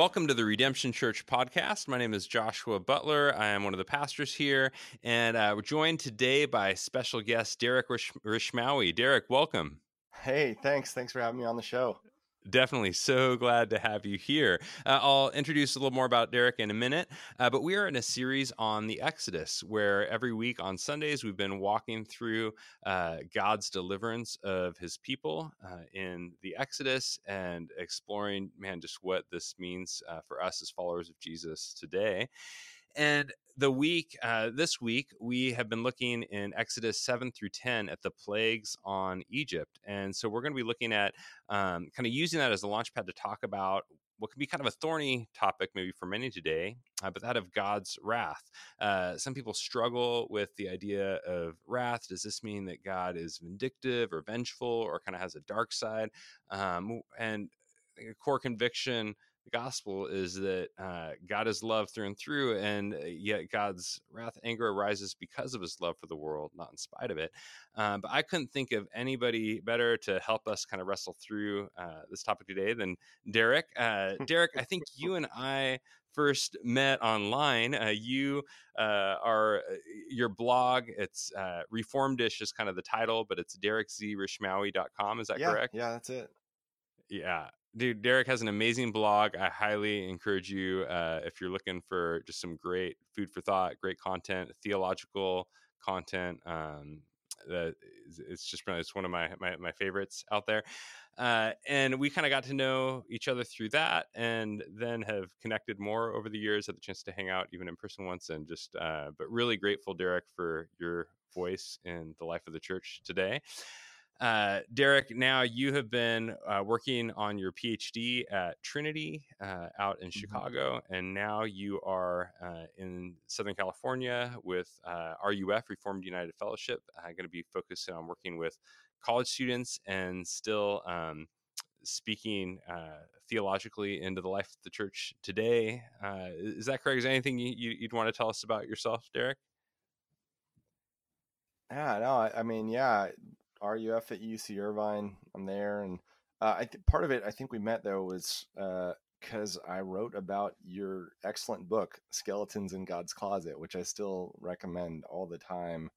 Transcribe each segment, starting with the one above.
welcome to the Redemption Church podcast. My name is Joshua Butler. I am one of the pastors here, and uh, we're joined today by special guest Derek Rish- Rishmawy. Derek, welcome. Hey, thanks. Thanks for having me on the show. Definitely so glad to have you here. Uh, I'll introduce a little more about Derek in a minute, uh, but we are in a series on the Exodus where every week on Sundays we've been walking through uh, God's deliverance of his people uh, in the Exodus and exploring, man, just what this means uh, for us as followers of Jesus today. And the week, uh, this week, we have been looking in Exodus 7 through 10 at the plagues on Egypt. And so we're going to be looking at um, kind of using that as a launch pad to talk about what can be kind of a thorny topic maybe for many today, uh, but that of God's wrath. Uh, some people struggle with the idea of wrath. Does this mean that God is vindictive or vengeful or kind of has a dark side? Um, and a core conviction gospel is that uh, God is love through and through, and uh, yet God's wrath, anger arises because of his love for the world, not in spite of it. Um, but I couldn't think of anybody better to help us kind of wrestle through uh, this topic today than Derek. Uh, Derek, I think you and I first met online. Uh, you uh, are uh, your blog. It's uh, Reformedish is kind of the title, but it's derekzrishmawy.com. Is that yeah, correct? Yeah, that's it. Yeah dude derek has an amazing blog i highly encourage you uh, if you're looking for just some great food for thought great content theological content um, it's just it's one of my, my, my favorites out there uh, and we kind of got to know each other through that and then have connected more over the years had the chance to hang out even in person once and just uh, but really grateful derek for your voice in the life of the church today uh, Derek, now you have been uh, working on your PhD at Trinity uh, out in mm-hmm. Chicago, and now you are uh, in Southern California with RUF, uh, Reformed United Fellowship. I'm going to be focusing on working with college students and still um, speaking uh, theologically into the life of the church today. is that correct? Is there anything you, you, would want to tell us about yourself, Derek? Yeah, no, I, I mean, yeah, RUF at UC Irvine. I'm there, and uh, I th- part of it I think we met though was because uh, I wrote about your excellent book, Skeletons in God's Closet, which I still recommend all the time,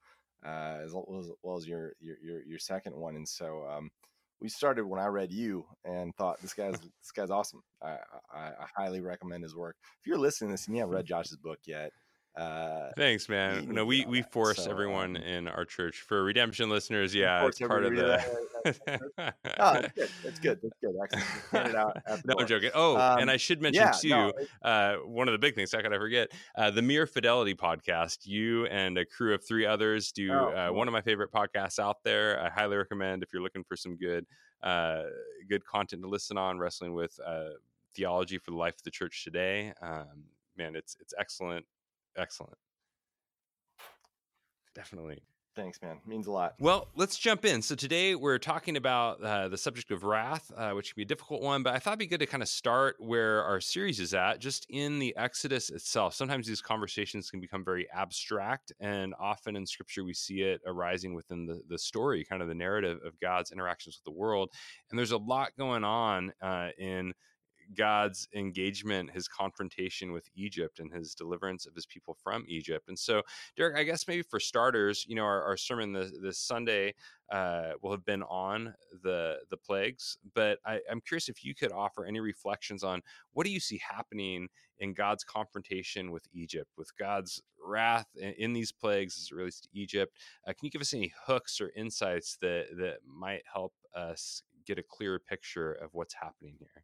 uh, as, well as, well as your, your, your your second one. And so um, we started when I read you and thought this guy's this guy's awesome. I, I, I highly recommend his work. If you're listening to this and you haven't read Josh's book yet, uh, Thanks, man. No, we we force so, everyone um, in our church for redemption listeners. Yeah, it's part of the. oh, that's good. That's good. That's good. Excellent. no, I'm joking. Oh, um, and I should mention yeah, too, no, uh, one of the big things. How could I forget? Uh, the Mere Fidelity podcast. You and a crew of three others do oh, uh, cool. one of my favorite podcasts out there. I highly recommend if you're looking for some good, uh, good content to listen on, wrestling with uh, theology for the life of the church today. Um, man, it's it's excellent excellent. Definitely. Thanks, man. Means a lot. Well, let's jump in. So today we're talking about uh, the subject of wrath, uh, which can be a difficult one, but I thought it'd be good to kind of start where our series is at, just in the Exodus itself. Sometimes these conversations can become very abstract, and often in Scripture we see it arising within the the story, kind of the narrative of God's interactions with the world. And there's a lot going on uh, in God's engagement, his confrontation with Egypt, and his deliverance of his people from Egypt. And so, Derek, I guess maybe for starters, you know, our, our sermon this, this Sunday uh, will have been on the the plagues, but I, I'm curious if you could offer any reflections on what do you see happening in God's confrontation with Egypt, with God's wrath in, in these plagues as it relates to Egypt. Uh, can you give us any hooks or insights that that might help us get a clearer picture of what's happening here?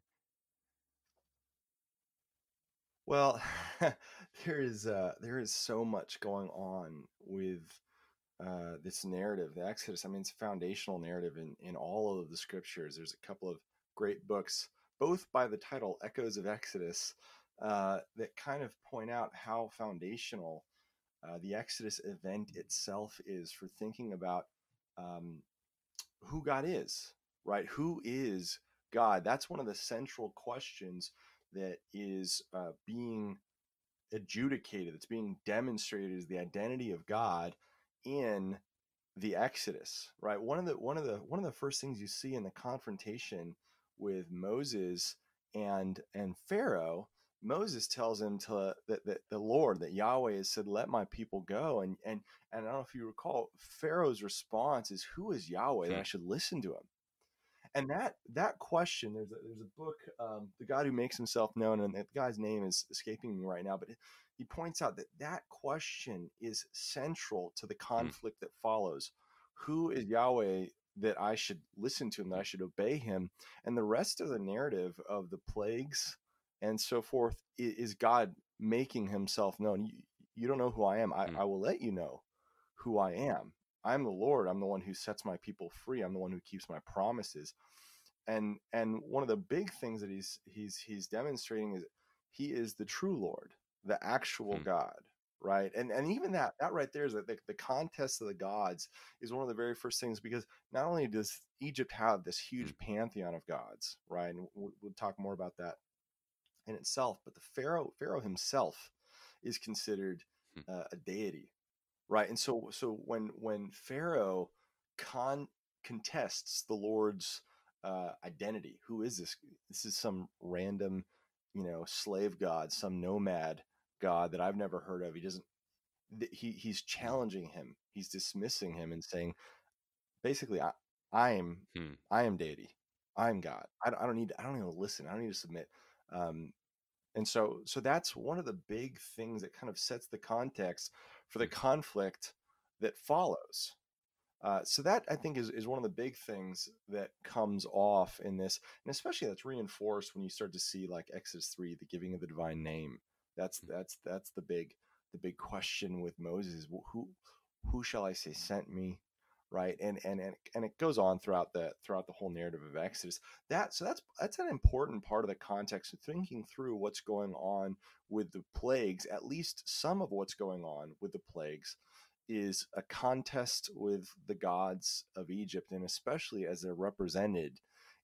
Well, there is uh, there is so much going on with uh, this narrative, the Exodus. I mean, it's a foundational narrative in in all of the scriptures. There's a couple of great books, both by the title "Echoes of Exodus," uh, that kind of point out how foundational uh, the Exodus event itself is for thinking about um, who God is. Right? Who is God? That's one of the central questions that is uh, being adjudicated, that's being demonstrated as the identity of God in the Exodus, right? One of the one of the one of the first things you see in the confrontation with Moses and and Pharaoh Moses tells him to that, that the Lord, that Yahweh has said, "Let my people go." And and and I don't know if you recall, Pharaoh's response is, "Who is Yahweh that I should listen to him?" And that that question, there's a, there's a book, um, the God who makes himself known, and the guy's name is escaping me right now, but he points out that that question is central to the hmm. conflict that follows. Who is Yahweh that I should listen to him, that I should obey him? And the rest of the narrative of the plagues and so forth is God making himself known. You, you don't know who I am. I, mm. I will let you know who I am. I'm the Lord. I'm the one who sets my people free. I'm the one who keeps my promises. And and one of the big things that he's he's he's demonstrating is he is the true Lord, the actual mm. God, right? And and even that that right there is that the, the contest of the gods is one of the very first things because not only does Egypt have this huge mm. pantheon of gods, right? And we'll, we'll talk more about that in itself, but the pharaoh pharaoh himself is considered hmm. uh, a deity, right? And so so when when pharaoh con contests the Lord's uh, identity, who is this? This is some random, you know, slave god, some nomad god that I've never heard of. He doesn't. He he's challenging him. He's dismissing him and saying, basically, I I am hmm. I am deity. I'm God. I, I don't need. I don't need to listen. I don't need to submit. Um, and so so that's one of the big things that kind of sets the context for the conflict that follows uh, so that i think is, is one of the big things that comes off in this and especially that's reinforced when you start to see like exodus 3 the giving of the divine name that's mm-hmm. that's that's the big the big question with moses who who shall i say sent me right and and and, and it goes on throughout the throughout the whole narrative of exodus that so that's that's an important part of the context of thinking through what's going on with the plagues at least some of what's going on with the plagues is a contest with the gods of egypt and especially as they're represented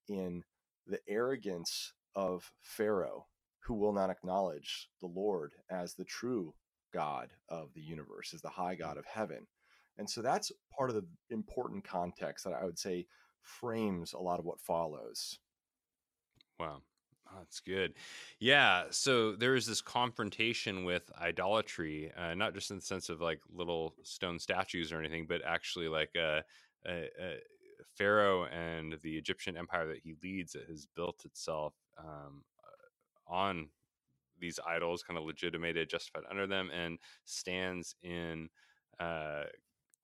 in the arrogance of pharaoh who will not acknowledge the lord as the true god of the universe as the high god mm. of heaven and so that's part of the important context that I would say frames a lot of what follows. Wow. Oh, that's good. Yeah. So there is this confrontation with idolatry, uh, not just in the sense of like little stone statues or anything, but actually like a, a, a Pharaoh and the Egyptian empire that he leads that has built itself um, uh, on these idols, kind of legitimated, justified under them, and stands in uh,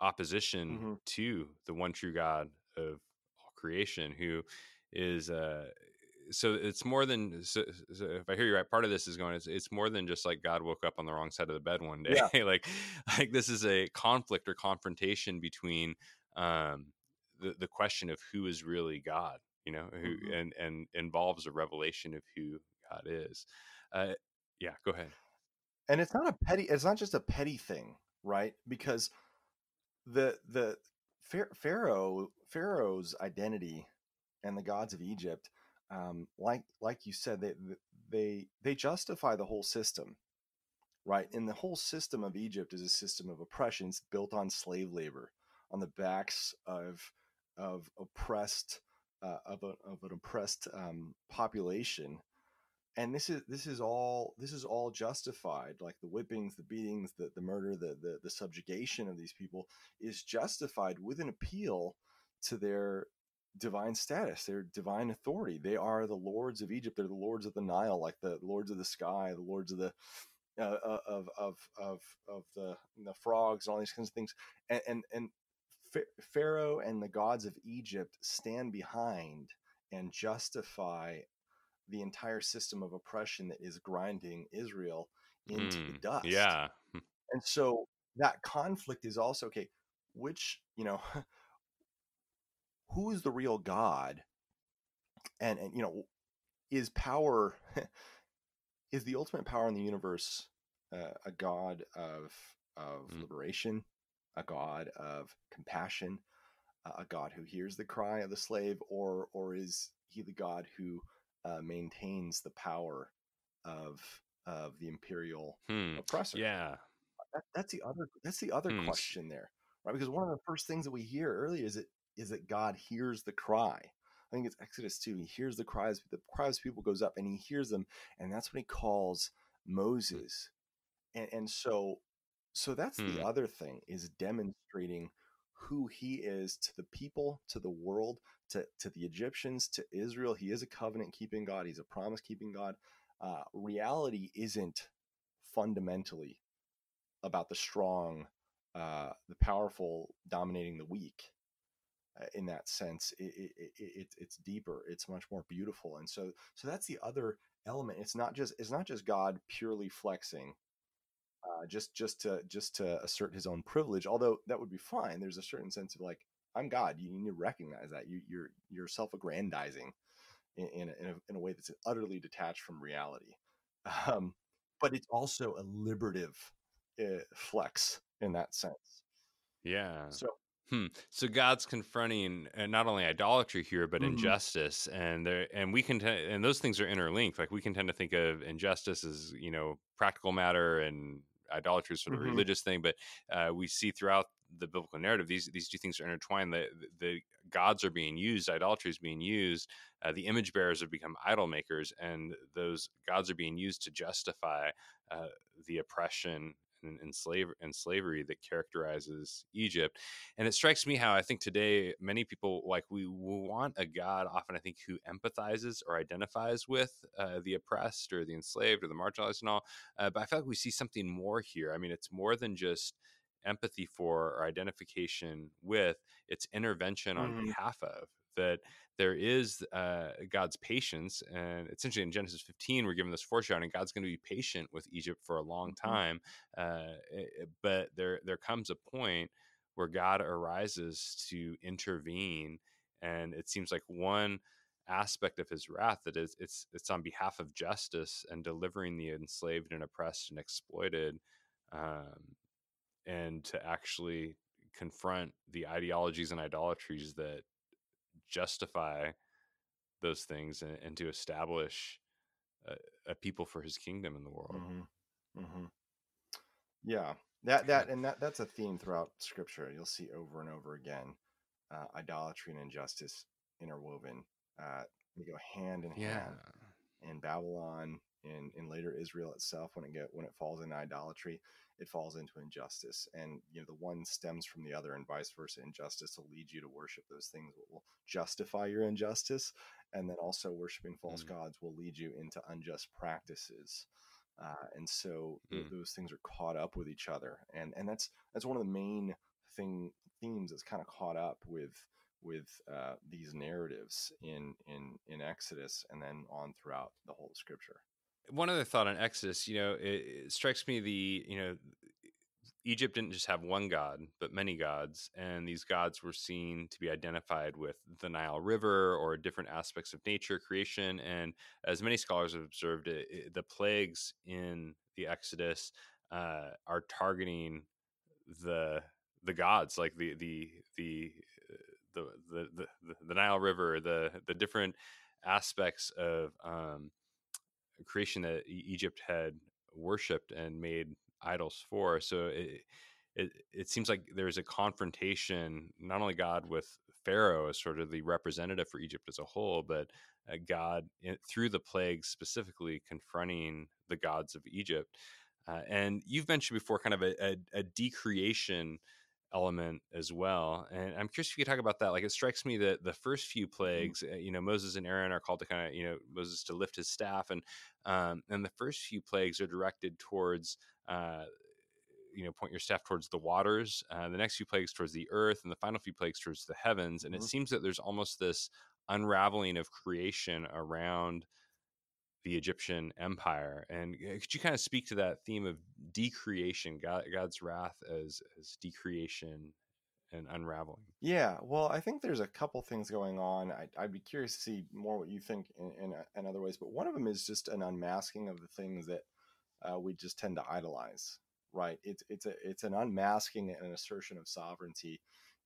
opposition mm-hmm. to the one true God of all creation, who is uh, so it's more than so, so, if I hear you right, part of this is going. It's, it's more than just like God woke up on the wrong side of the bed one day. Yeah. like like this is a conflict or confrontation between um, the the question of who is really God. You know, who mm-hmm. and and involves a revelation of who God is. Uh, yeah, go ahead. And it's not a petty. It's not just a petty thing, right? Because the the Pharaoh Pharaoh's identity and the gods of Egypt, um, like like you said, they they they justify the whole system, right? And the whole system of Egypt is a system of oppression. It's built on slave labor, on the backs of of oppressed uh, of, a, of an oppressed um, population and this is this is all this is all justified like the whippings the beatings the, the murder the, the the subjugation of these people is justified with an appeal to their divine status their divine authority. They are the lords of egypt. They're the lords of the nile like the lords of the sky the lords of the uh, uh of of of of the the frogs and all these kinds of things. And and, and pharaoh and the gods of egypt stand behind and justify the entire system of oppression that is grinding Israel into mm, the dust. Yeah. Hmm. And so that conflict is also okay, which, you know, who is the real God? And and you know, is power is the ultimate power in the universe uh, a god of of mm. liberation, a god of compassion, a god who hears the cry of the slave or or is he the god who uh, maintains the power of of the imperial hmm. oppressor. Yeah, that, that's the other that's the other hmm. question there, right? Because one of the first things that we hear early is it is that God hears the cry I think it's Exodus 2. He hears the cries, the cries of people goes up and he hears them. And that's when he calls Moses. And, and so, so that's Hmm. the other thing is demonstrating who he is to the people, to the world, to, to the Egyptians, to Israel. He is a covenant keeping God. He's a promise keeping God. Uh, reality isn't fundamentally about the strong, uh, the powerful dominating the weak. Uh, in that sense, it, it, it, it, it's deeper. It's much more beautiful, and so so that's the other element. It's not just it's not just God purely flexing, uh, just just to just to assert His own privilege. Although that would be fine. There's a certain sense of like I'm God. You need to recognize that you you're you're self-aggrandizing in in a, in a, in a way that's utterly detached from reality. Um, but it's also a liberative uh, flex in that sense. Yeah. So Hmm. So God's confronting uh, not only idolatry here, but Mhm. injustice, and there, and we can, te- and those things are interlinked. Like we can tend to think of injustice as you know practical matter, and idolatry is sort of a Mhm. religious thing. But uh, we see throughout the biblical narrative these these two things are intertwined. The, the, the gods are being used, idolatry is being used. Uh, the image bearers have become idol makers, and those gods are being used to justify uh, the oppression and, and, slave, and slavery that characterizes Egypt and it strikes me how I think today many people like we, want a God often I think who empathizes or identifies with uh, the oppressed or the enslaved or the marginalized and all. Uh, but I feel like we see something more here. I mean, it's more than just empathy for or identification with; it's intervention on Mhm. behalf of that. There is uh, God's patience, and essentially in Genesis 15, we're given this foreshadowing. God's going to be patient with Egypt for a long Mhm. time, uh, eh, but there there comes a point where God arises to intervene, and it seems like one aspect of His wrath that is it's it's on behalf of justice and delivering the enslaved and oppressed and exploited, um, and to actually confront the ideologies and idolatries that justify those things and, and to establish a, a people for His kingdom in the world. hmm hmm Yeah, that that and that that's a theme throughout Scripture. You'll see over and over again, uh, idolatry and injustice interwoven. Uh, they go hand in Yeah. hand. In Babylon, in in later Israel itself, when it get when it falls into idolatry, it falls into injustice, and you know the one stems from the other, and vice versa. Injustice will lead you to worship those things that will justify your injustice, and then also worshiping false Mm. gods will lead you into unjust practices uh, and so Mm. those things are caught up with each other and and that's that's one of the main thing themes that's kind of caught up with with uh, these narratives in in in exodus and then on throughout the whole scripture one other thought on Exodus, you know, it, it strikes me the, you know, Egypt didn't just have one god, but many gods, and these gods were seen to be identified with the Nile River or different aspects of nature, creation, and as many scholars have observed, it, it- the plagues in the Exodus uh, are targeting the the gods, like the the the uh, the the the, the, Nile River, the the different aspects of um, creation that Egypt had worshipped and made idols for. So it, it it seems like there's a confrontation, not only God with Pharaoh as sort of the representative for Egypt as a whole, but uh, God in, through the plagues specifically confronting the gods of Egypt. Uh, and you've mentioned before kind of a, a, a decreation element as well. And I'm curious if you could talk about that. Like it strikes me that the first few plagues, uh, you know, Moses and Aaron are called to kind of, you know, Moses to lift his staff, and um, and the first few plagues are directed towards. Uh, you know, point your staff towards the waters. Uh, the next few plagues towards the earth, and the final few plagues towards the heavens. And it Mhm. seems that there's almost this unraveling of creation around the Egyptian empire. And uh, could you kind of speak to that theme of decreation, God, God's wrath as as decreation and unraveling? yeah well i think there's a couple things going on I, i'd be curious to see more what you think in, in, in other ways but one of them is just an unmasking of the things that uh, we just tend to idolize right it's it's a it's an unmasking and an assertion of sovereignty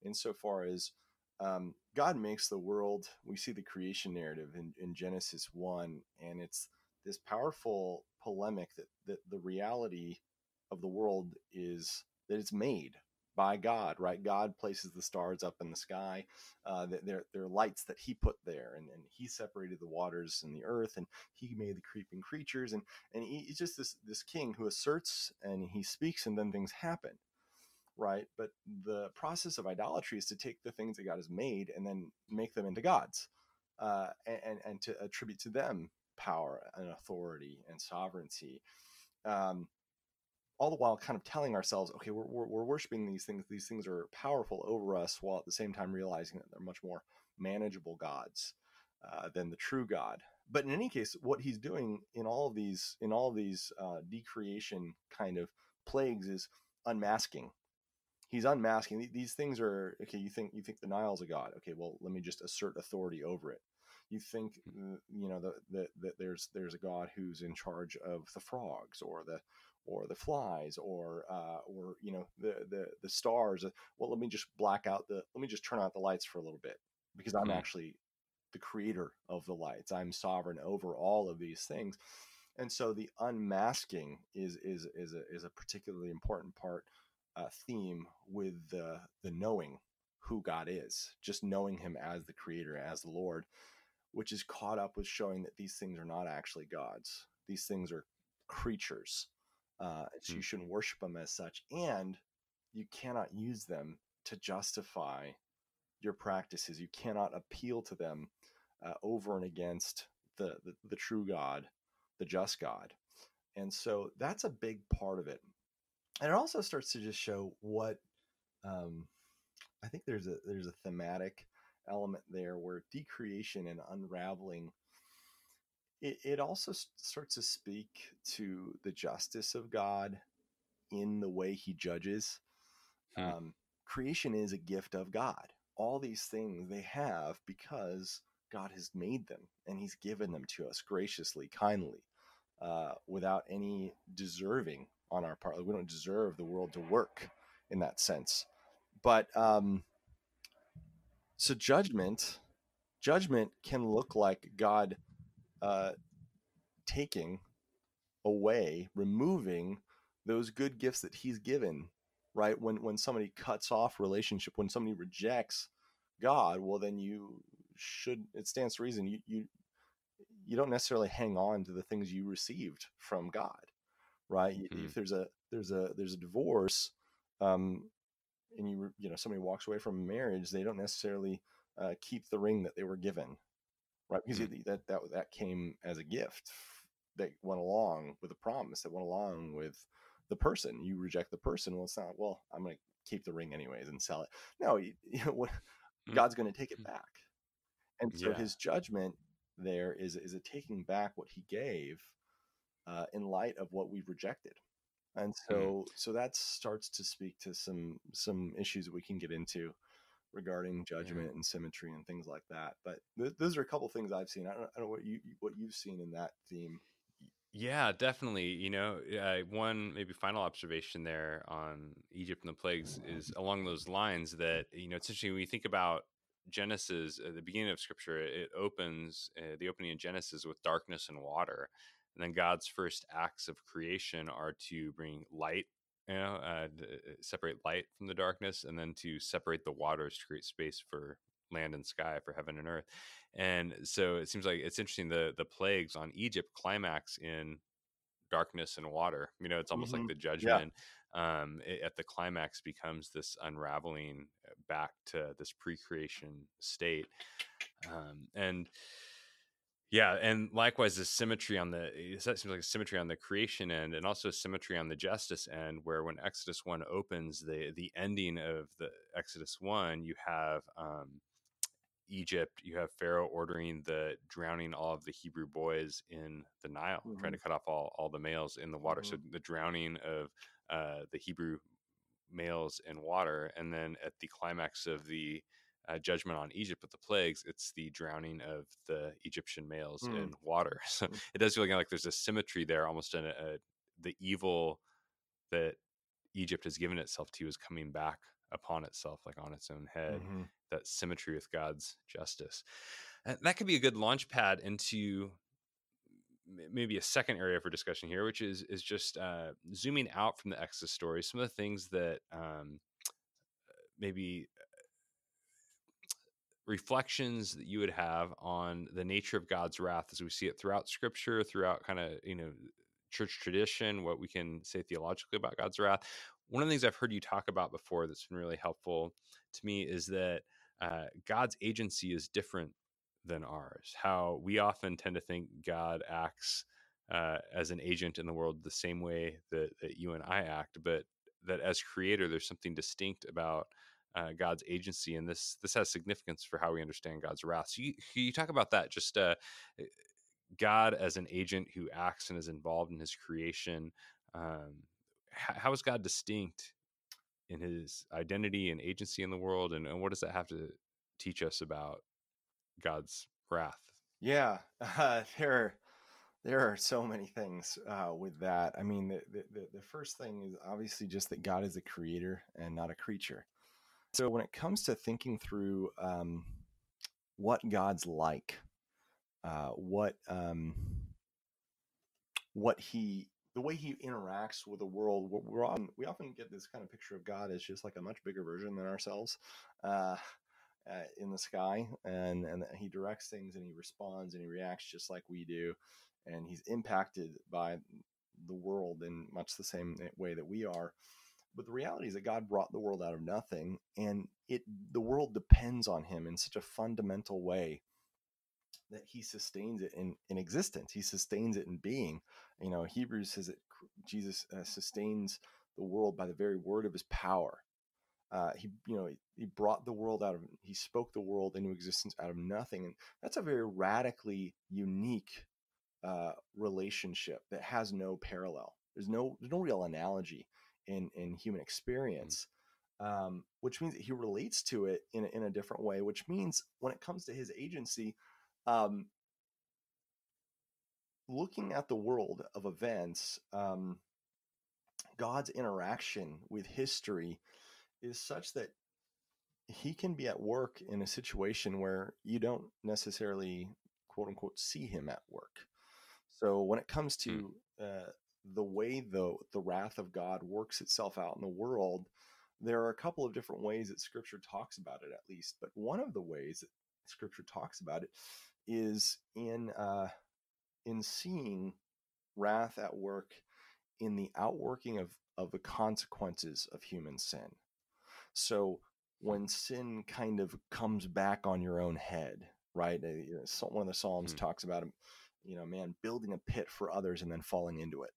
insofar as um, god makes the world we see the creation narrative in, in genesis 1 and it's this powerful polemic that, that the reality of the world is that it's made by God, right? God places the stars up in the sky. Uh, they're, they're lights that He put there, and, and He separated the waters and the earth, and He made the creeping creatures, and and He's just this this King who asserts and He speaks, and then things happen, right? But the process of idolatry is to take the things that God has made and then make them into gods, uh, and and to attribute to them power and authority and sovereignty. Um, all the while kind of telling ourselves, okay, we're, we're, we're, worshiping these things. These things are powerful over us, while at the same time realizing that they're much more manageable gods uh, than the true God. But in any case, what he's doing in all of these in all of these uh, decreation kind of plagues is unmasking. He's unmasking these things are okay. You think you think the Nile's a god? Okay, well, let me just assert authority over it. You think hmm. you know that the, there's there's a god who's in charge of the frogs or the or the flies or uh, or you know the the the stars. Well, let me just black out the let me just turn out the lights for a little bit because I'm mm-hmm. actually the creator of the lights. I'm sovereign over all of these things, and so the unmasking is is is a, is a particularly important part uh, theme with the the knowing who God is, just knowing Him as the Creator, as the Lord, which is caught up with showing that these things are not actually gods. These things are creatures uh, so you shouldn't worship them as such, and you cannot use them to justify your practices. You cannot appeal to them uh, over and against the, the, the true God, the just God, and so that's a big part of it. And it also starts to just show what um, I think there's a there's a thematic element there where decreation and unraveling it, it also starts to speak to the justice of God in the way he judges. Hmm. Um, creation is a gift of God. All these things they have because God has made them and he's given them to us graciously, kindly, uh, without any deserving on our part. we don't deserve the world to work in that sense. But um, so judgment, judgment can look like God uh, taking away, removing those good gifts that he's given, right? When when somebody cuts off relationship, when somebody rejects God, well then you should it stands to reason you you you don't necessarily hang on to the things you received from God, right? Mm-hmm. If there's a there's a there's a divorce, um, and you you know somebody walks away from marriage, they don't necessarily uh, keep the ring that they were given, right? Because mm-hmm. that that that came as a gift that went along with a promise that went along with the person. You reject the person. Well, it's not. Well, I'm going to keep the ring anyways and sell it. No, you, you know, what, mm-hmm. God's going to take it mm. back, and so yeah. His judgment there is is a taking back what He gave uh, in light of what we've rejected. And so, mm-hmm. so that starts to speak to some some issues that we can get into regarding judgment yeah. and symmetry and things like that. But th- those are a couple things I've seen. I don't, I don't know what you what you've seen in that theme. Yeah, definitely. You know, uh, one maybe final observation there on Egypt and the plagues is along those lines that you know it's interesting when you think about Genesis at the beginning of Scripture. It opens uh, the opening of Genesis with darkness and water, and then God's first acts of creation are to bring light you know, uh, separate light from the darkness, and then to separate the waters to create space for land and sky, for heaven and earth. And so it seems like it's interesting. The the plagues on Egypt climax in darkness and water. You know, it's almost mm-hmm. like the judgment. Yeah. Um, it, at the climax becomes this unraveling uh, back to this pre-creation state, um, and yeah, and likewise, the symmetry on the it seems like a symmetry on the creation end, and also symmetry on the justice end, where when Exodus one opens, the the ending of the Exodus one, you have um, Egypt, you have Pharaoh ordering the drowning all of the Hebrew boys in the Nile, mm-hmm. trying to cut off all all the males in the water. Mm-hmm. So the drowning of uh, the Hebrew males in water, and then at the climax of the uh, judgment on Egypt with the plagues, it's the drowning of the Egyptian males mm. in water. So mm. it does feel like there's a symmetry there, almost in a, a, the evil that Egypt has given itself to is coming back upon itself, like on its own head. Mm-hmm. That symmetry with God's justice. And that could be a good launch pad into maybe a second area for discussion here, which is is just uh, zooming out from the Exodus story. Some of the things that um, maybe reflections that you would have on the nature of God's wrath as we see it throughout scripture, throughout kind of, you know, church tradition, what we can say theologically about God's wrath. One of the things I've heard you talk about before that's been really helpful to me is that uh, God's agency is different than ours. How we often tend to think God acts uh, as an agent in the world the same way that, that you and I act, but that as creator, there's something distinct about uh, God's agency, and this this has significance for how we understand God's wrath. So you, you talk about that, just uh, eh, God as an agent who acts and is involved in His creation. Um, how is God distinct in His identity and agency in the world, and, and what does that have to teach us about God's wrath? Yeah, uh, there there are so many things uh, with that. I mean, the, the the first thing is obviously just that God is a creator and not a creature. So when it comes to thinking through um, what God's like, uh, what um, what he the way he interacts with the world, we're often, we often get this kind of picture of God as just like a much bigger version than ourselves uh, uh, in the sky, and and he directs things and he responds and he reacts just like we do, and he's impacted by the world in much the same way that we are. But the reality is that God brought the world out of nothing, and it the world depends on Him in such a fundamental way that He sustains it in, in existence. He sustains it in being. You know, Hebrews says that Jesus uh, sustains the world by the very word of His power. Uh, he, you know, he brought the world out of, he spoke the world into existence out of nothing, and that's a very radically unique uh, relationship that has no parallel. There's no, there's no real analogy in in human mm. experience, um, which means that he relates to it in a, in a different way. Which means when it comes to his agency, um, looking at the world of events, um, God's interaction with history is such that he can be at work in a situation where you don't necessarily quote unquote see him at work. So when it comes hmm. to uh, the way the the wrath of God works itself out in the world, there are a couple of different ways that Scripture talks about it, at least. But one of the ways that Scripture talks about it is in uh, in seeing wrath at work in the outworking of of the consequences of human sin. So when sin kind of comes back on your own head, right? Uh, one of the Psalms mm-hmm. talks about, you know, man building a pit for others and then falling into it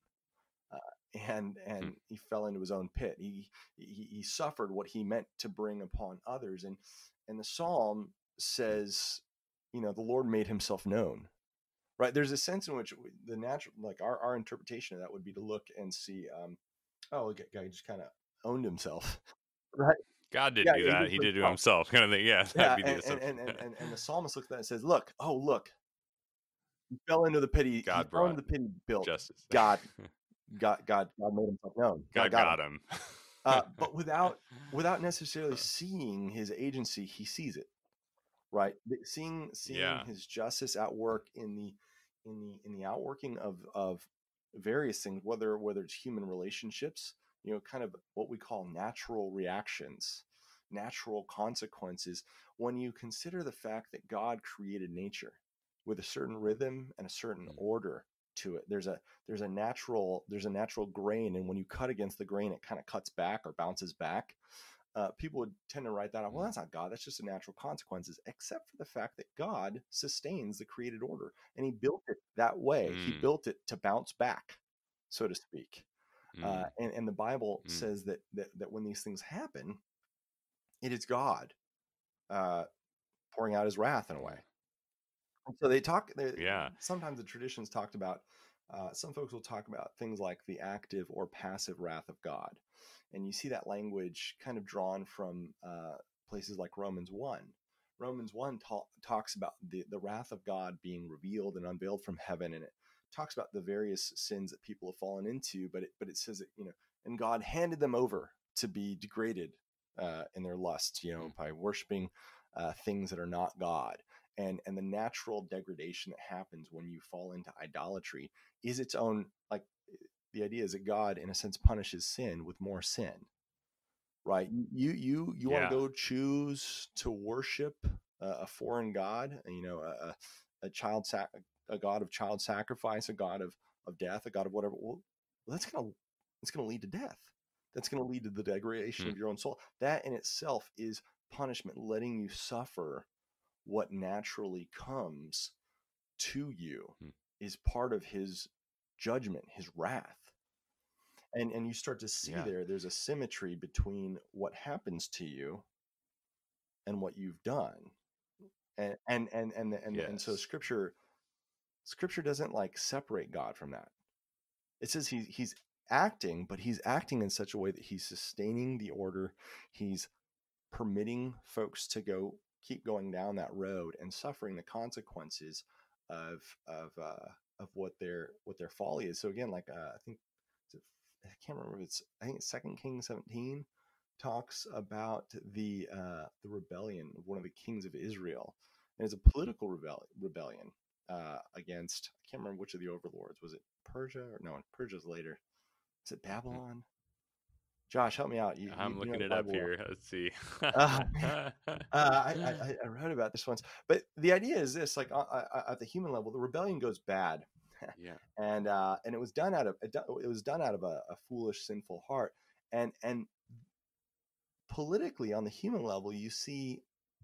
and hmm. and he fell into his own pit. He, he he suffered what he meant to bring upon others, and and the psalm says, you know, the Lord made Himself known. Right? There's a sense in which the natural, like our our interpretation of that would be to look and see, um, oh, look, guy just kind of owned himself, right? God didn't yeah, do that; he, he did it himself, kind of thing. Yeah, yeah and, and, and, and, and the psalmist looks at that and says, "Look, oh look, he fell into the pit. He, God he fell into the pit he built. Justice. God God, God, God made himself known. God, God got, got, him. him. uh, but without without necessarily seeing his agency, he sees it, right? Seeing seeing yeah. his justice at work in the in the in the outworking of of various things, whether whether it's human relationships, you know, kind of what we call natural reactions, natural consequences. When you consider the fact that God created nature with a certain rhythm and a certain mm. order, to it. There's a there's a natural there's a natural grain, and when you cut against the grain, it kind of cuts back or bounces back. Uh, people would tend to write that off. Well, mm. that's not God. That's just a natural consequences, except for the fact that God sustains the created order, and He built it that way. Mm. He built it to bounce back, so to speak. Uh, mm. Uh, and, and the Bible mm. says that, that that when these things happen, it is God uh, pouring out His wrath in a way so they talk yeah. sometimes the traditions talked about uh, some folks will talk about things like the active or passive wrath of god and you see that language kind of drawn from uh, places like romans 1 romans 1 ta- talks about the, the wrath of god being revealed and unveiled from heaven and it talks about the various sins that people have fallen into but it, but it says that you know and god handed them over to be degraded uh, in their lust you know mm. by worshiping uh, things that are not god and and the natural degradation that happens when you fall into idolatry is its own like the idea is that god in a sense punishes sin with more sin right? You you you want to go choose to worship a, foreign god, you know, a, a- child sac- a god of child sacrifice, a god of of death, a god of whatever. Well, that's gonna it's gonna lead to death. That's gonna lead to the degradation Hmm. of your own soul. That in itself is punishment, letting you suffer what naturally comes to you Hmm. is part of his judgment, his wrath. And and you start to see Yeah. there there's a symmetry between what happens to you and what you've done. And and and and and, and so scripture scripture doesn't like separate God from that. It says he he's acting, but he's acting in such a way that he's sustaining the order. He's permitting folks to go keep going down that road and suffering the consequences of of uh, of what their what their folly is. So again, like uh, I think I can't remember if it's I think it's Second Kings seventeen talks about the uh, the rebellion of one of the kings of Israel, and it's a political rebel- rebellion uh, against I can't remember which of the overlords was it Persia or no Persia's later. Is it Babylon? Josh, help me out. You, I'm you looking it up well. here. Let's see. Uh, Uh, I, I, I- read about this once, but the idea is this: like uh, uh, at the human level, the rebellion goes bad, yeah. and uh, and it was done out of it it was done out of a, a foolish, sinful heart, and and politically on the human level, you see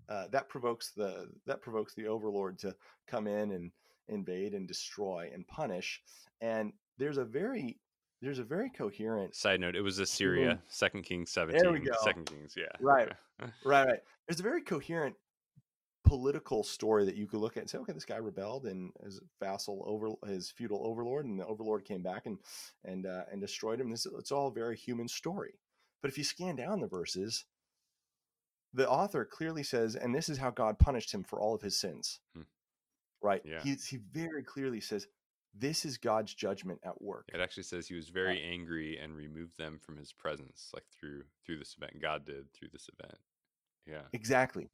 uh, that provokes the that provokes the overlord to come in and invade and destroy and punish, and there's a very there's a very coherent Side note: It was Assyria, Second Kings 17. There we go. Second Kings, yeah. Right. right right there's a very coherent political story that you could look at and say okay this guy rebelled and his vassal over his feudal overlord and the overlord came back and and uh, and destroyed him this it's all a very human story but if you scan down the verses the author clearly says and this is how god punished him for all of his sins Hmm. right Yeah. he, he very clearly says this is god's judgment at work It actually says he was very angry and removed them from his presence, like through through this event. God did through this event. Yeah. Exactly.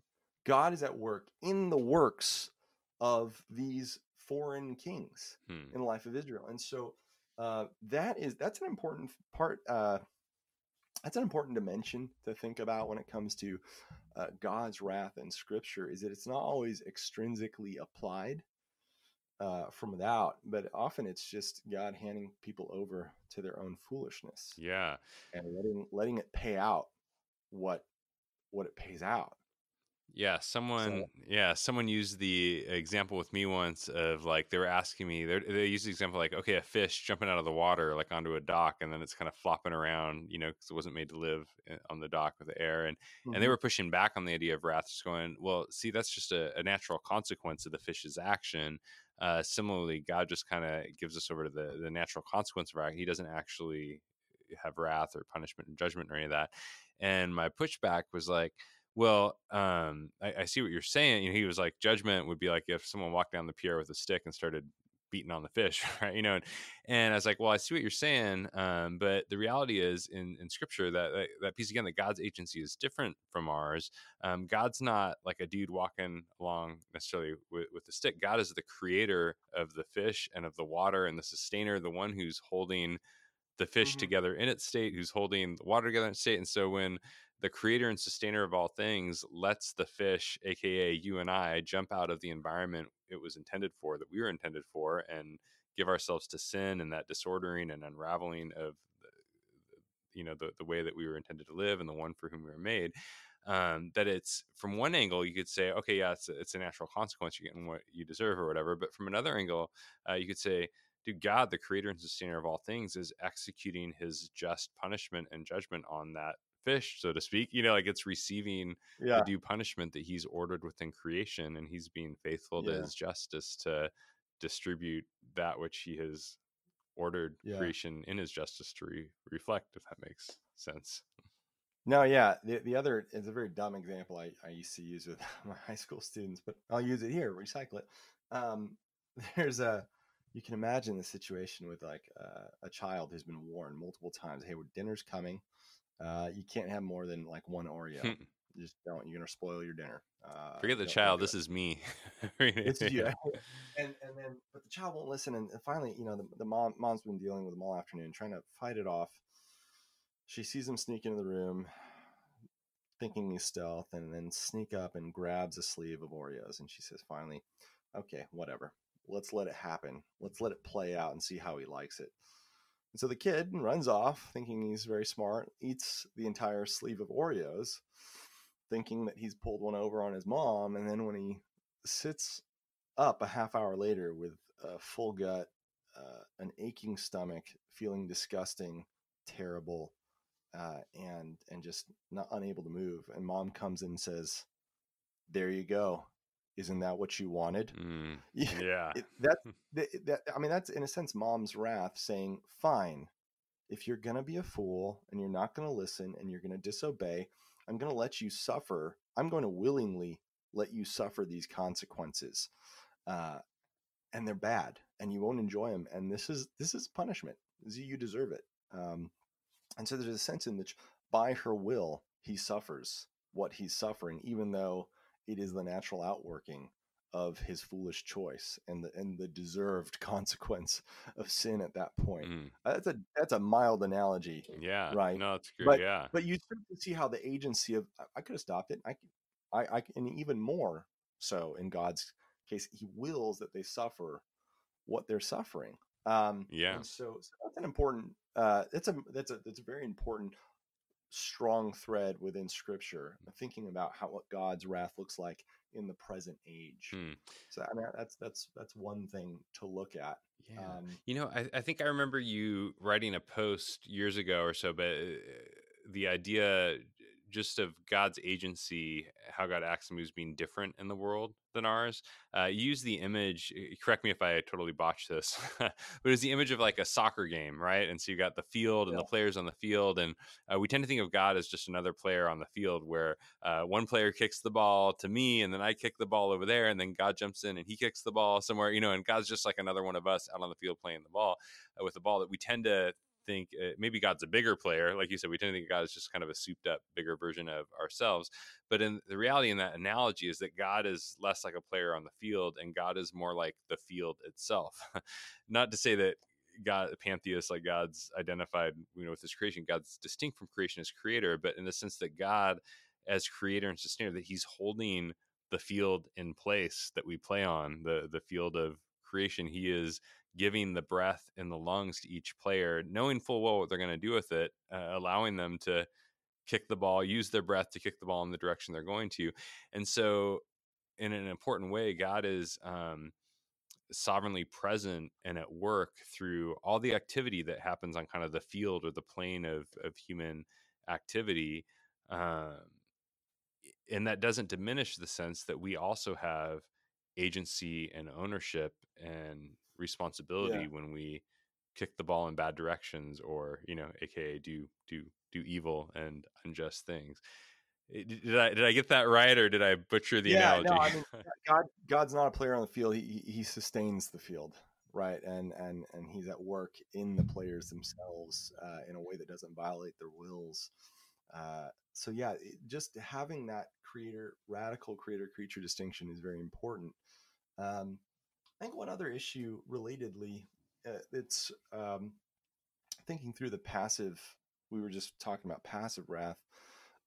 God is at work in the works of these foreign kings Hmm. in the life of Israel. And so uh, that is that's an important part. Uh, that's an important dimension to think about when it comes to uh, God's wrath in Scripture. Is that it's not always extrinsically applied uh, from without, but often it's just God handing people over to their own foolishness Yeah. and letting letting it pay out what what it pays out. Yeah, someone yeah, someone used the example with me once of like they were asking me they they used the example like okay, a fish jumping out of the water like onto a dock and then it's kind of flopping around, you know, cuz it wasn't made to live uh, on the dock with the air and and they were pushing back on the idea of wrath just going, well, see that's just a, a natural consequence of the fish's action. Uh, similarly, God just kind of gives us over to the the natural consequence of our act. he doesn't actually have wrath or punishment and judgment or any of that. And my pushback was like, well, um, I, I see what you're saying. You know, he was like, judgment would be like if someone walked down the pier with a stick and started beating on the fish, right? You know, and, and I was like, well, I see what you're saying, um, but the reality is in in Scripture that, that that piece again, that God's agency is different from ours. Um, God's not like a dude walking along necessarily with, with the stick. God is the creator of the fish and of the water and the sustainer, the one who's holding the fish Mhm. together in its state, who's holding the water together in its state. And so when the creator and sustainer of all things lets the fish, aka you and I, jump out of the environment it was intended for, that we were intended for, and give ourselves to sin and that disordering and unraveling of you know the, the way that we were intended to live and the one for whom we were made um, that it's from one angle you could say okay yeah it's a, it's a natural consequence you're getting what you deserve or whatever but from another angle uh, you could say dude god the creator and sustainer of all things is executing his just punishment and judgment on that fish so to speak you know like it's receiving yeah. the due punishment that he's ordered within creation and he's being faithful to his justice to distribute that which he has ordered Yeah. creation in his justice to re- reflect if that makes sense No, yeah. The, the other is a very dumb example I, I used to use with my high school students, but I'll use it here, recycle it. Um, there's a, you can imagine the situation with like uh, a child who's been warned multiple times hey, dinner's coming. Uh, you can't have more than like one Oreo. Just don't. You're going to spoil your dinner. Uh, forget the child this is me It's you. and and then but the child won't listen and finally you know the, the mom mom's been dealing with him all afternoon trying to fight it off she sees him sneak into the room thinking he's stealth, and then sneak up and grabs a sleeve of Oreos. And she says, finally, okay, whatever. Let's let it happen. Let's let it play out and see how he likes it. And so the kid runs off, thinking he's very smart, eats the entire sleeve of Oreos, thinking that he's pulled one over on his mom. And then when he sits up a half hour later with a full gut, uh, an aching stomach, feeling disgusting, terrible, uh, and and just not unable to move. And mom comes in and says, "There you go. Isn't that what you wanted?" Mm, yeah. That, that, that I mean, that's in a sense mom's wrath, saying, "Fine, if you're gonna be a fool and you're not gonna listen and you're gonna disobey, I'm gonna let you suffer. I'm going to willingly let you suffer these consequences." Uh, and they're bad, and you won't enjoy them. And this is this is punishment. You deserve it. Um, and so there's a sense in which, by her will, he suffers what he's suffering, even though it is the natural outworking of his foolish choice and the and the deserved consequence of sin at that point. Mm. That's a that's a mild analogy. Yeah. Right. No, it's good. But yeah. but you start to see how the agency of I could have stopped it. I I I and even more so in God's case, He wills that they suffer what they're suffering. Um, yeah. And so, so that's an important. Uh, that's a that's a that's a very important strong thread within Scripture. Thinking about how what God's wrath looks like in the present age. Hmm. So I mean, that's that's that's one thing to look at. Yeah. Um, You know, I, I think I remember you writing a post years ago or so, but uh, the idea just of God's agency, how God acts and moves being different in the world than ours. Uh, use the image, uh, correct me if I totally botched this, but it's the image of like a soccer game, right? And so you got the field and Yeah. the players on the field. And uh, we tend to think of God as just another player on the field where uh, one player kicks the ball to me and then I kick the ball over there. And then God jumps in and he kicks the ball somewhere, you know, and God's just like another one of us out on the field playing the ball uh, with the ball that we tend to think uh, maybe God's a bigger player. Like you said, we tend to think God is just kind of a souped up, bigger version of ourselves. But in the reality in that analogy is that God is less like a player on the field and God is more like the field itself. Not to say that God, a pantheist, like God's identified, you know, with his creation, God's distinct from creation as creator, but in the sense that God, as creator and sustainer, that he's holding the field in place that we play on, the the field of creation. He is giving the breath and the lungs to each player, knowing full well what they're going to do with it, uh, allowing them to kick the ball, use their breath to kick the ball in the direction they're going to. And so, in an important way, God is um, sovereignly present and at work through all the activity that happens on kind of the field or the plane of, of human activity. Um, and that doesn't diminish the sense that we also have agency and ownership and responsibility Yeah. when we kick the ball in bad directions or you know aka do do do evil and unjust things Eh, did i did i get that right or did i butcher the yeah, analogy no, I mean, God, God's not a player on the field. He, he sustains the field, right? And and and he's at work in the players themselves uh, in a way that doesn't violate their wills. Uh, so yeah, it, just having that creator, radical creator creature distinction is very important. Um, I think one other issue, relatedly, uh, it's um, thinking through the passive. We were just talking about passive wrath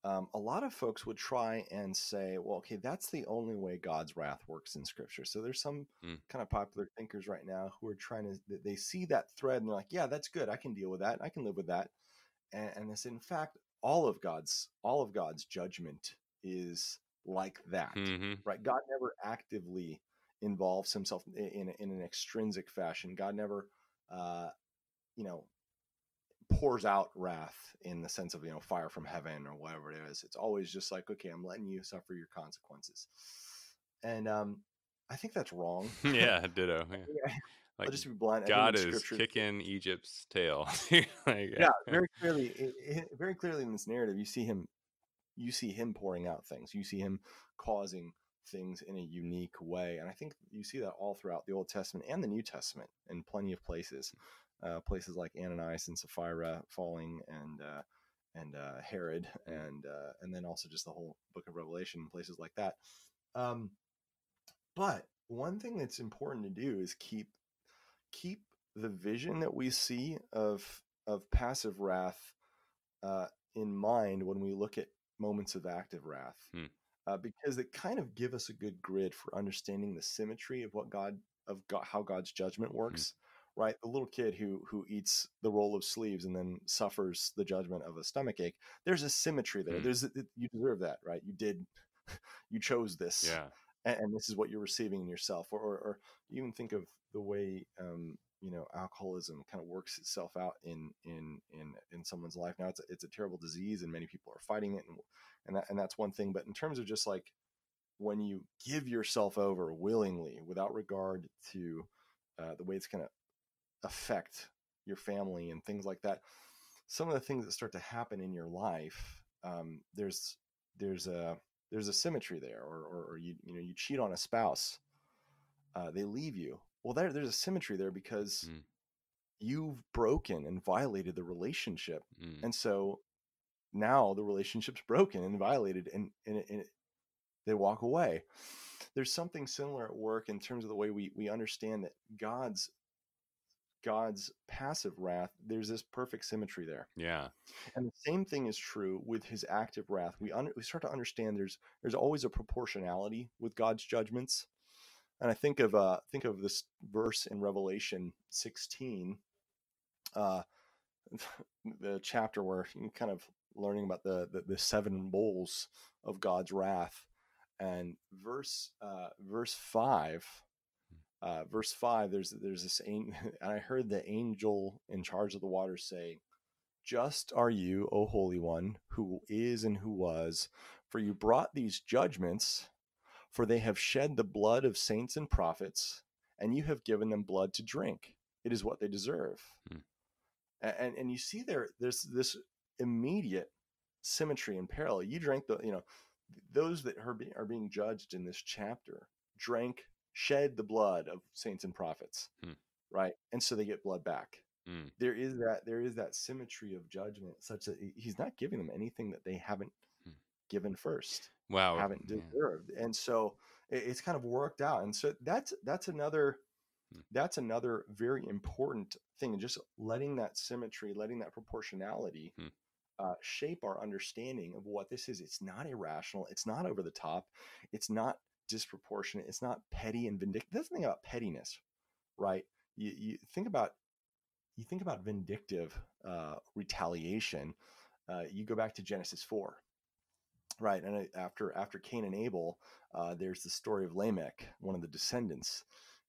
um, a lot of folks would try and say, well, okay, that's the only way God's wrath works in Scripture. So there's some Mm. kind of popular thinkers right now who are trying to, they- see that thread and they're like, yeah, that's good. I can deal with that. I can live with that. And, and this, in fact, all of God's, all of God's judgment is like that, Mhm. right? God never actively involves himself in, in, an extrinsic fashion. God never, uh, you know, pours out wrath in the sense of you know fire from heaven or whatever it is it's always just like okay i'm letting you suffer your consequences and um i think that's wrong yeah ditto yeah. Yeah. like i'll just be blunt god is kicking egypt's tail like, yeah very clearly it, it- very clearly in this narrative you see him you see him pouring out things you see him causing things in a unique way and i think you see that all throughout the old testament and the new testament in plenty of places uh, places like ananias and sapphira falling and uh, and uh, herod and uh, and then also just the whole book of revelation places like that um, but one thing that's important to do is keep keep the vision that we see of of passive wrath uh, in mind when we look at moments of active wrath Hmm. Uh, because they kind of give us a good grid for understanding the symmetry of what God of God, how God's judgment Hmm. works. Right, the little kid who who eats the roll of sleeves and then suffers the judgment of a stomach ache. There's a symmetry there. Hmm. There's a, you deserve that, right? You did, you chose this Yeah. and, and this is what you're receiving in yourself or, or, or even think of the way um, you know alcoholism kind of works itself out in in in in someone's life. Now it's a, it's a terrible disease and many people are fighting it and and, that, and that's one thing but in terms of just like when you give yourself over willingly without regard to uh, the way it's going to affect your family and things like that some of the things that start to happen in your life um, there's there's a there's a symmetry there or, or, or you you know you cheat on a spouse uh, they leave you well there there's a symmetry there because Mm. you've broken and violated the relationship Mm. and so now the relationship's broken and violated and, and, and it, they walk away there's something similar at work in terms of the way we, we understand that god's god's passive wrath there's this perfect symmetry there Yeah. and the same thing is true with his active wrath. We un- we start to understand there's there's always a proportionality with God's judgments. And I think of uh think of this verse in Revelation 16, uh, the chapter where you're kind of learning about the, the the seven bowls of God's wrath, and verse uh, verse five. Uh, verse five, there's there's this, an- and I heard the angel in charge of the waters say, just are you, O Holy One, who is and who was, for you brought these judgments, for they have shed the blood of saints and prophets, and you have given them blood to drink. It is what they deserve. Hmm. And, and you see there, there's this immediate symmetry and parallel. You drank the, you know, those that are, be, are being judged in this chapter drank, shed the blood of saints and prophets, Hmm. right? And so they get blood back Mm. there is that there is that symmetry of judgment such that he's not giving them anything that they haven't Hmm. Given first Wow. haven't yeah. deserved and so it- it's kind of worked out and so that's that's another Hmm. that's another very important thing and just letting that symmetry letting that proportionality Hmm. uh, shape our understanding of what this is it's not irrational it's not over the top it's not disproportionate it's not petty and vindictive that's the thing about pettiness right you, you think about you think about vindictive uh, retaliation uh, you go back to genesis 4 right and after after cain and abel uh, there's the story of lamech one of the descendants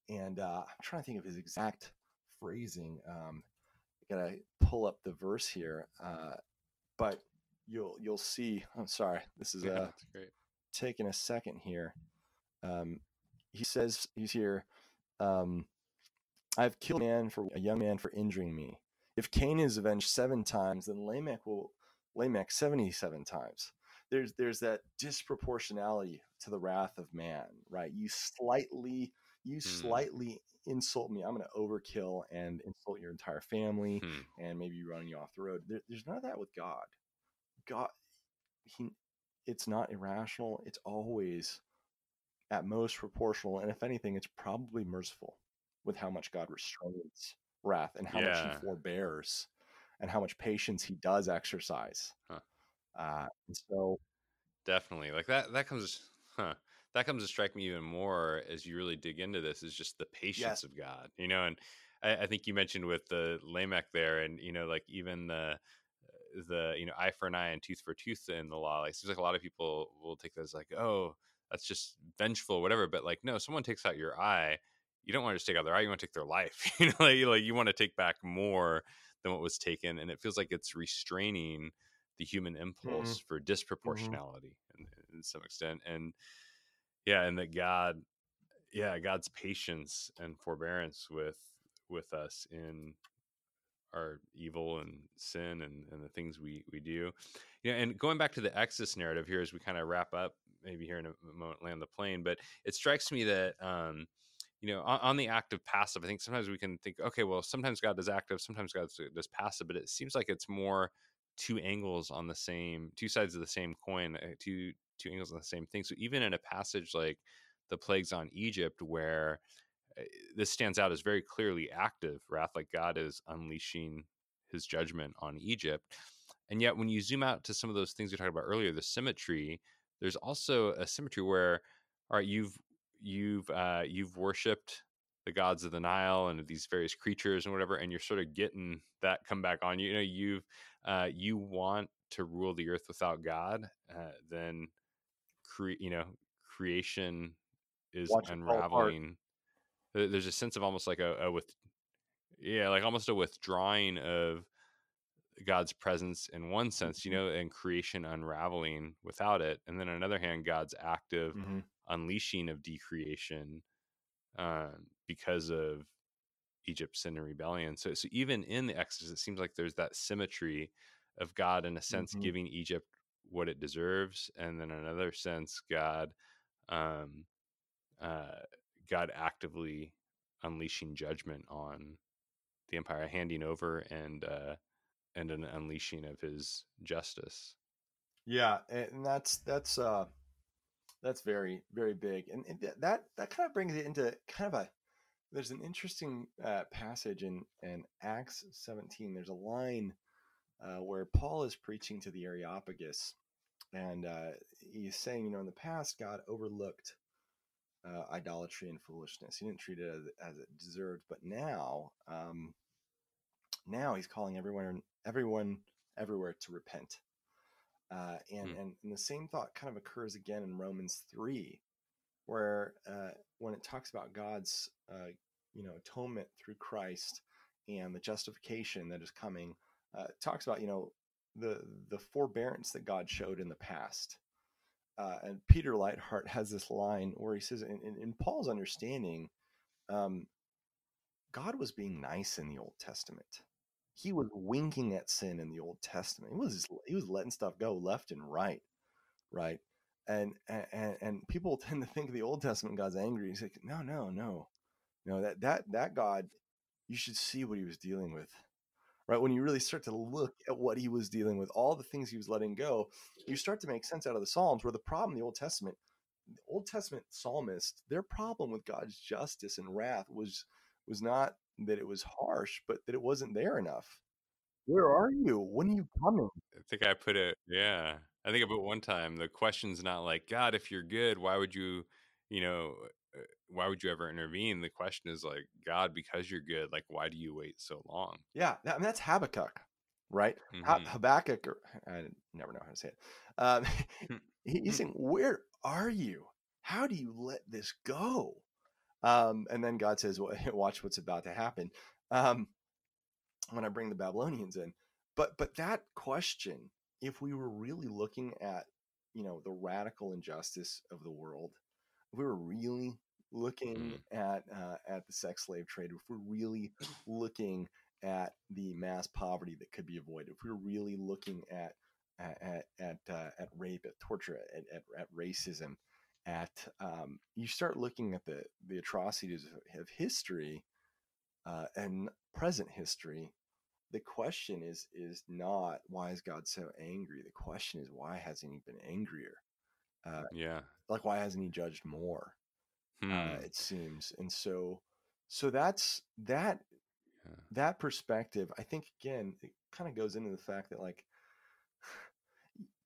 and uh, i'm trying to think of his exact phrasing um, I gotta pull up the verse here uh, but you'll you'll see i'm sorry this is Yeah, uh, great. taking a second here. Um, he says he's here. Um, I've killed a man for a young man for injuring me. If Cain is avenged seven times, then Lamech will Lamech seventy-seven times. There's there's that disproportionality to the wrath of man, right? You slightly you Hmm. slightly insult me, I'm going to overkill and insult your entire family Hmm. and maybe run you off the road. There, there's none of that with God. God, he, it's not irrational. It's always at most proportional, and if anything, it's probably merciful with how much God restrains wrath and how much He forbears and how much patience He does exercise. Huh. Uh, and so, Definitely. Like that that comes huh. That comes to strike me even more as you really dig into this is just the patience Yes. of God. You know, and I, I think you mentioned with the Lamech there and you know, like even the the you know eye for an eye and tooth for tooth in the law like it seems like a lot of people will take that as like oh that's just vengeful whatever but like no someone takes out your eye you don't want to just take out their eye you want to take their life you know like, like you want to take back more than what was taken and it feels like it's restraining the human impulse for disproportionality in, in some extent and yeah and that god yeah god's patience and forbearance with with us in our evil and sin and, and the things we we do. Yeah and going back to the exodus narrative here as we kind of wrap up maybe here in a moment land the plane but it strikes me that um you know on, on the active passive i think sometimes we can think okay well sometimes god is active sometimes god does passive but it seems like it's more two angles on the same two sides of the same coin uh, two two angles on the same thing. So even in a passage like the plagues on egypt where uh, this stands out as very clearly active wrath like god is unleashing his judgment on egypt. And yet when you zoom out to some of those things we talked about earlier the symmetry there's also a symmetry where all right you've you've uh you've worshipped the gods of the nile and these various creatures and whatever and you're sort of getting that come back on you you know you've uh you want to rule the earth without god uh, then cre- you know creation is Watch it fall apart. unraveling there's a sense of almost like a, a with yeah like almost a withdrawing of god's presence in one sense you Mhm. know and creation unraveling without it and then on the other hand god's active Mhm. unleashing of decreation um, because of Egypt's sin and rebellion. So, so even in the Exodus, it seems like there's that symmetry of God, in a sense, Mhm. giving Egypt what it deserves, and then another sense, God, um, uh, God actively unleashing judgment on the empire, handing over and uh, and an unleashing of His justice. Yeah, and that's that's uh that's very very big, and, and that that kind of brings it into kind of a. There's an interesting uh, passage in in Acts 17. There's a line uh, where Paul is preaching to the Areopagus, and uh, he's saying, you know, in the past, God overlooked uh, idolatry and foolishness. He didn't treat it as, as it deserved, but now, um, now he's calling everyone everyone everywhere to repent. Uh, and, Hmm. and and the same thought kind of occurs again in Romans three, where uh, when it talks about God's uh, you know atonement through Christ and the justification that is coming, uh, it talks about you know the the forbearance that God showed in the past. Uh, and Peter Leithart has this line where he says, in, in, in Paul's understanding, um, God was being nice in the Old Testament. He was winking at sin in the Old Testament. He was he was letting stuff go left and right, right? And and and people tend to think the Old Testament God's angry. He's like, no, no, no, no. That that that God, you should see what he was dealing with, right? When you really start to look at what he was dealing with, all the things he was letting go, you start to make sense out of the Psalms. Where the problem in the Old Testament, the Old Testament psalmists, their problem with God's justice and wrath was was not that it was harsh, but that it wasn't there enough. Where are you? When are you coming? I think I put it, yeah. I think about one time the question's not like, God, if you're good, why would you, you know, uh, why would you ever intervene? The question is like, God, because you're good, like, why do you wait so long? Yeah, I mean, that's Habakkuk, right? Mhm. Habakkuk, or I never know how to say it. Um, Hmm. he's saying, "Where are you? How do you let this go?" Um, and then God says, "Watch what's about to happen." Um, when I bring the Babylonians in, but but that question, if we were really looking at, you know, the radical injustice of the world, if we were really looking at uh, at the sex slave trade, if we're really looking at the mass poverty that could be avoided, if we're really looking at at at uh, at rape, at torture, at, at, at racism, at um, you start looking at the the atrocities of, of history uh, and present history. The question is is not why is God so angry. The question is why hasn't He been angrier? Uh, Yeah. like why hasn't He judged more? Hmm. uh, it seems and so so that's that Yeah. that perspective i think again it kind of goes into the fact that like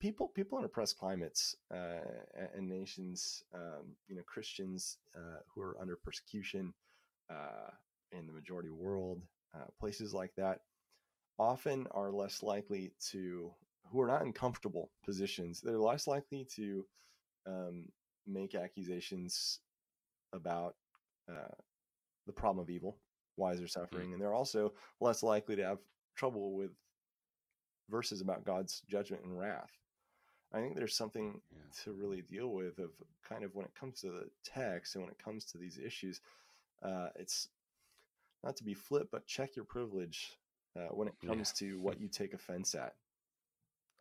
people people in oppressed climates uh, and nations um, you know christians uh, who are under persecution uh, in the majority world uh, places like that often are less likely to who are not in comfortable positions they're less likely to um, make accusations about uh, the problem of evil, why is there suffering, and they're also less likely to have trouble with verses about God's judgment and wrath. I think there's something Yeah. to really deal with of kind of when it comes to the text and when it comes to these issues. Uh, it's not to be flip, but check your privilege uh, when it Yeah. comes to what you take offense at.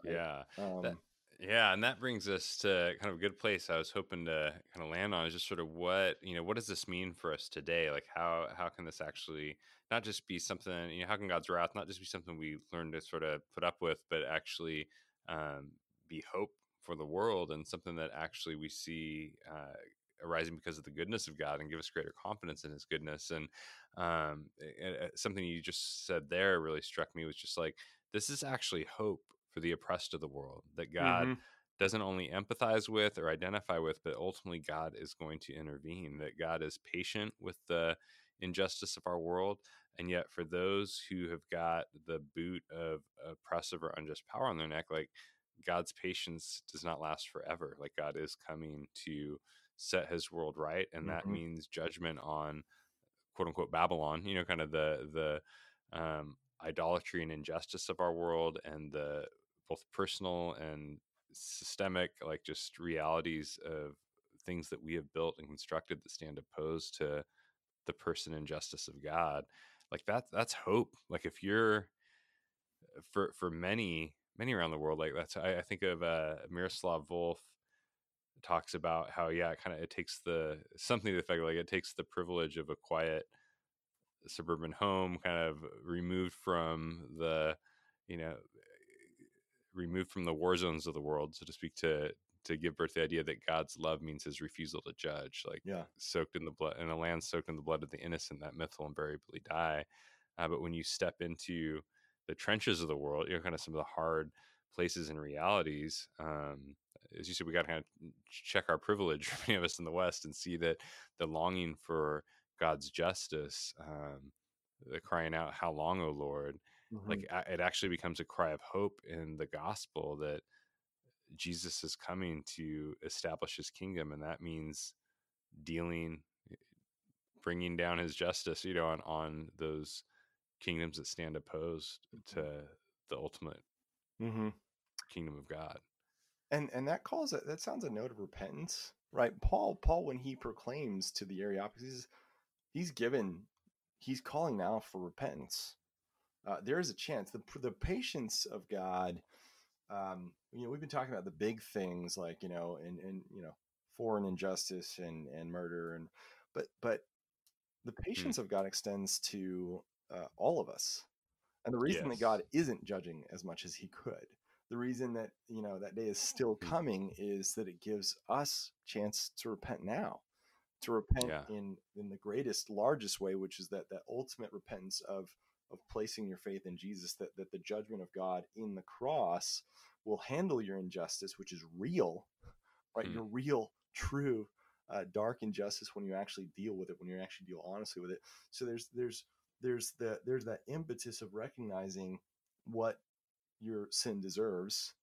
right? Yeah. Um, That- Yeah, and that brings us to kind of a good place I was hoping to kind of land on is just sort of what, you know, what does this mean for us today? Like how how can this actually not just be something, you know, how can God's wrath not just be something we learn to sort of put up with, but actually um, be hope for the world and something that actually we see uh, arising because of the goodness of God and give us greater confidence in his goodness. And um, uh, something you just said there really struck me was just like, this is actually hope for the oppressed of the world. That God hmm doesn't only empathize with or identify with, but ultimately God is going to intervene. That God is patient with the injustice of our world. And yet, for those who have got the boot of oppressive or unjust power on their neck, like God's patience does not last forever. Like God is coming to set his world right. And that hmm means judgment on quote unquote Babylon, you know, kind of the, the, um, idolatry and injustice of our world and the both personal and systemic like just realities of things that we have built and constructed that stand opposed to the person and justice of God. Like that that's hope. Like if you're for for many many around the world like that's I, I think of uh Miroslav Volf talks about how yeah it kind of it takes the something to the effect like it takes the privilege of a quiet suburban home kind of removed from the you know removed from the war zones of the world, so to speak, to to give birth to the idea that God's love means his refusal to judge, like Yeah. soaked in the blood in a land soaked in the blood of the innocent that myth will invariably die. Uh, but when you step into the trenches of the world, you know, kind of some of the hard places and realities. Um, as you said, we got to kind of check our privilege, many of us in the West, and see that the longing for God's justice, um, the crying out, "How long, O Lord?" hmm like it actually becomes a cry of hope in the gospel that Jesus is coming to establish his kingdom and that means dealing bringing down his justice you know on on those kingdoms that stand opposed to the ultimate hmm kingdom of God And and that calls it. That sounds a note of repentance, right? Paul Paul when he proclaims to the Areopagus, he's, he's given, he's calling now for repentance. Uh, there is a chance. The the patience of God. Um, you know, we've been talking about the big things like you know, and and you know, foreign injustice and and murder and, but but the Hmm. patience of God extends to uh, all of us. And the reason that God isn't judging as much as he could, the reason that, you know, that day is still Hmm. coming is that it gives us chance to repent now, to repent yeah in in the greatest, largest way, which is that that ultimate repentance of of placing your faith in Jesus, that that the judgment of God in the cross will handle your injustice, which is real, right? Hmm. Your real, true, uh, dark injustice when you actually deal with it, when you actually deal honestly with it. So there's there's there's the there's that impetus of recognizing what your sin deserves,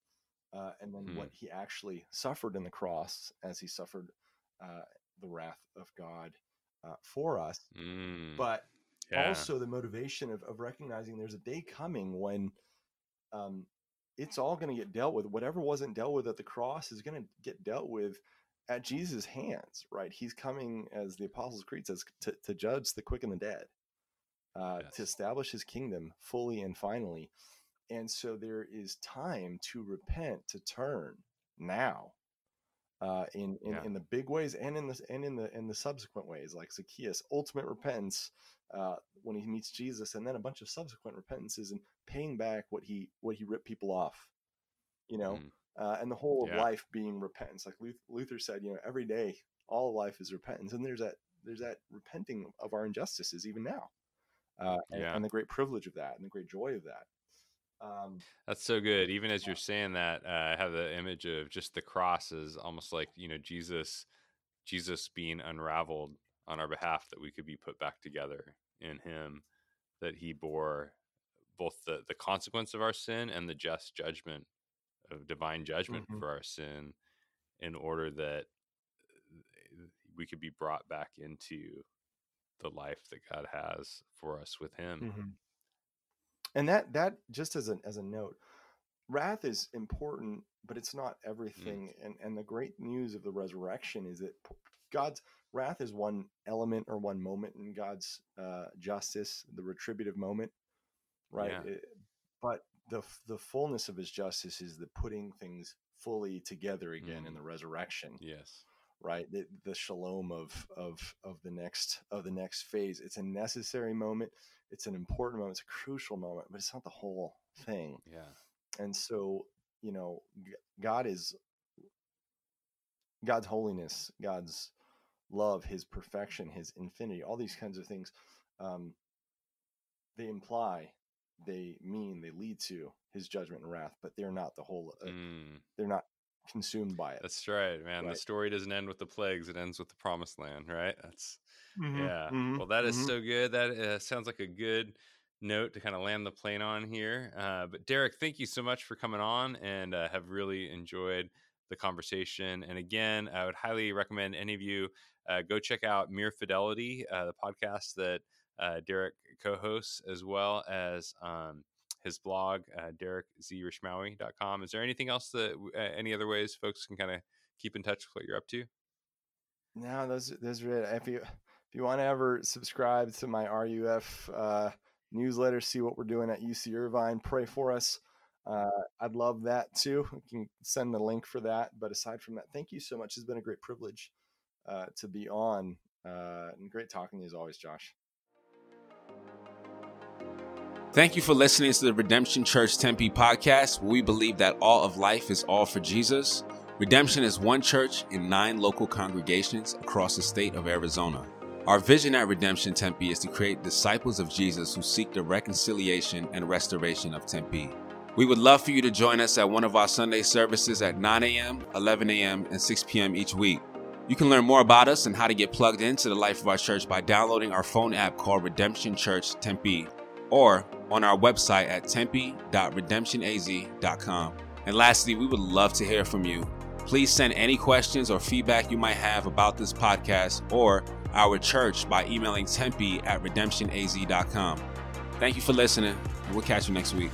uh, and then Hmm. what he actually suffered in the cross as he suffered uh, the wrath of God uh, for us. Mm. But yeah also the motivation of, of recognizing there's a day coming when um, it's all going to get dealt with. Whatever wasn't dealt with at the cross is going to get dealt with at Jesus' hands, right? He's coming, as the Apostles' Creed says, to, to judge the quick and the dead, uh, to establish his kingdom fully and finally. And so there is time to repent, to turn now. Uh, in, in yeah in the big ways and in the and in the in the subsequent ways, like Zacchaeus, ultimate repentance uh, when he meets Jesus, and then a bunch of subsequent repentances and paying back what he what he ripped people off you know, Mm. uh, and the whole of life being repentance. Like Luther said, you know, every day, all of life is repentance, and there's that there's that repenting of our injustices even now, uh, and, yeah and the great privilege of that, and the great joy of that. Um, That's so good. Even as you're saying that, uh, I have the image of just the cross as almost like you know Jesus, Jesus being unraveled on our behalf, that we could be put back together in Him, that He bore both the the consequence of our sin and the just judgment of divine judgment mhm, for our sin, in order that we could be brought back into the life that God has for us with Him. mhm. And that that just as a as a note, wrath is important, but it's not Mm. everything. And and the great news of the resurrection is that God's wrath is one element or one moment in God's uh, justice, the retributive moment, right? Yeah. It- but the the fullness of His justice is the putting things fully together again in Mm. the resurrection, Yes. Right? The, the shalom of of of the next of the next phase. It's a necessary moment. It's an important moment. It's a crucial moment, but it's not the whole thing Yeah. and so you know god is god's holiness god's love his perfection his infinity all these kinds of things um, they imply they mean they lead to his judgment and wrath, but they're not the whole. Uh, Mm, They're not consumed by it. that's right, man. The story doesn't end with the plagues; it ends with the promised land, right? That's Mhm, yeah. mhm, Well, that is mhm. so good. That uh, sounds like a good note to kind of land the plane on here. Uh, but Derek, thank you so much for coming on, and uh, have really enjoyed the conversation. And again, I would highly recommend any of you uh, go check out Mere Fidelity, uh, the podcast that uh, Derek co-hosts, as well as um, his blog, uh, derekzrishmawy.com. Is there anything else that uh, any other ways folks can kind of keep in touch with what you're up to? No, those those are it. If you if you want to ever subscribe to my RUF uh, newsletter, see what we're doing at UC Irvine, pray for us. Uh, I'd love that too. You can send the link for that. But aside from that, thank you so much. It's been a great privilege uh, to be on, uh, and great talking to you as always, Josh. Thank you for listening to the Redemption Church Tempe podcast, where we believe that all of life is all for Jesus. Redemption is one church in nine local congregations across the state of Arizona. Our vision at Redemption Tempe is to create disciples of Jesus who seek the reconciliation and restoration of Tempe. We would love for you to join us at one of our Sunday services at 9 a.m., 11 a.m., and 6 p.m. each week. You can learn more about us and how to get plugged into the life of our church by downloading our phone app called Redemption Church Tempe or on our website at tempe.redemptionaz.com. And lastly, we would love to hear from you. Please send any questions or feedback you might have about this podcast or our church by emailing tempe at redemptionaz.com. Thank you for listening, and we'll catch you next week.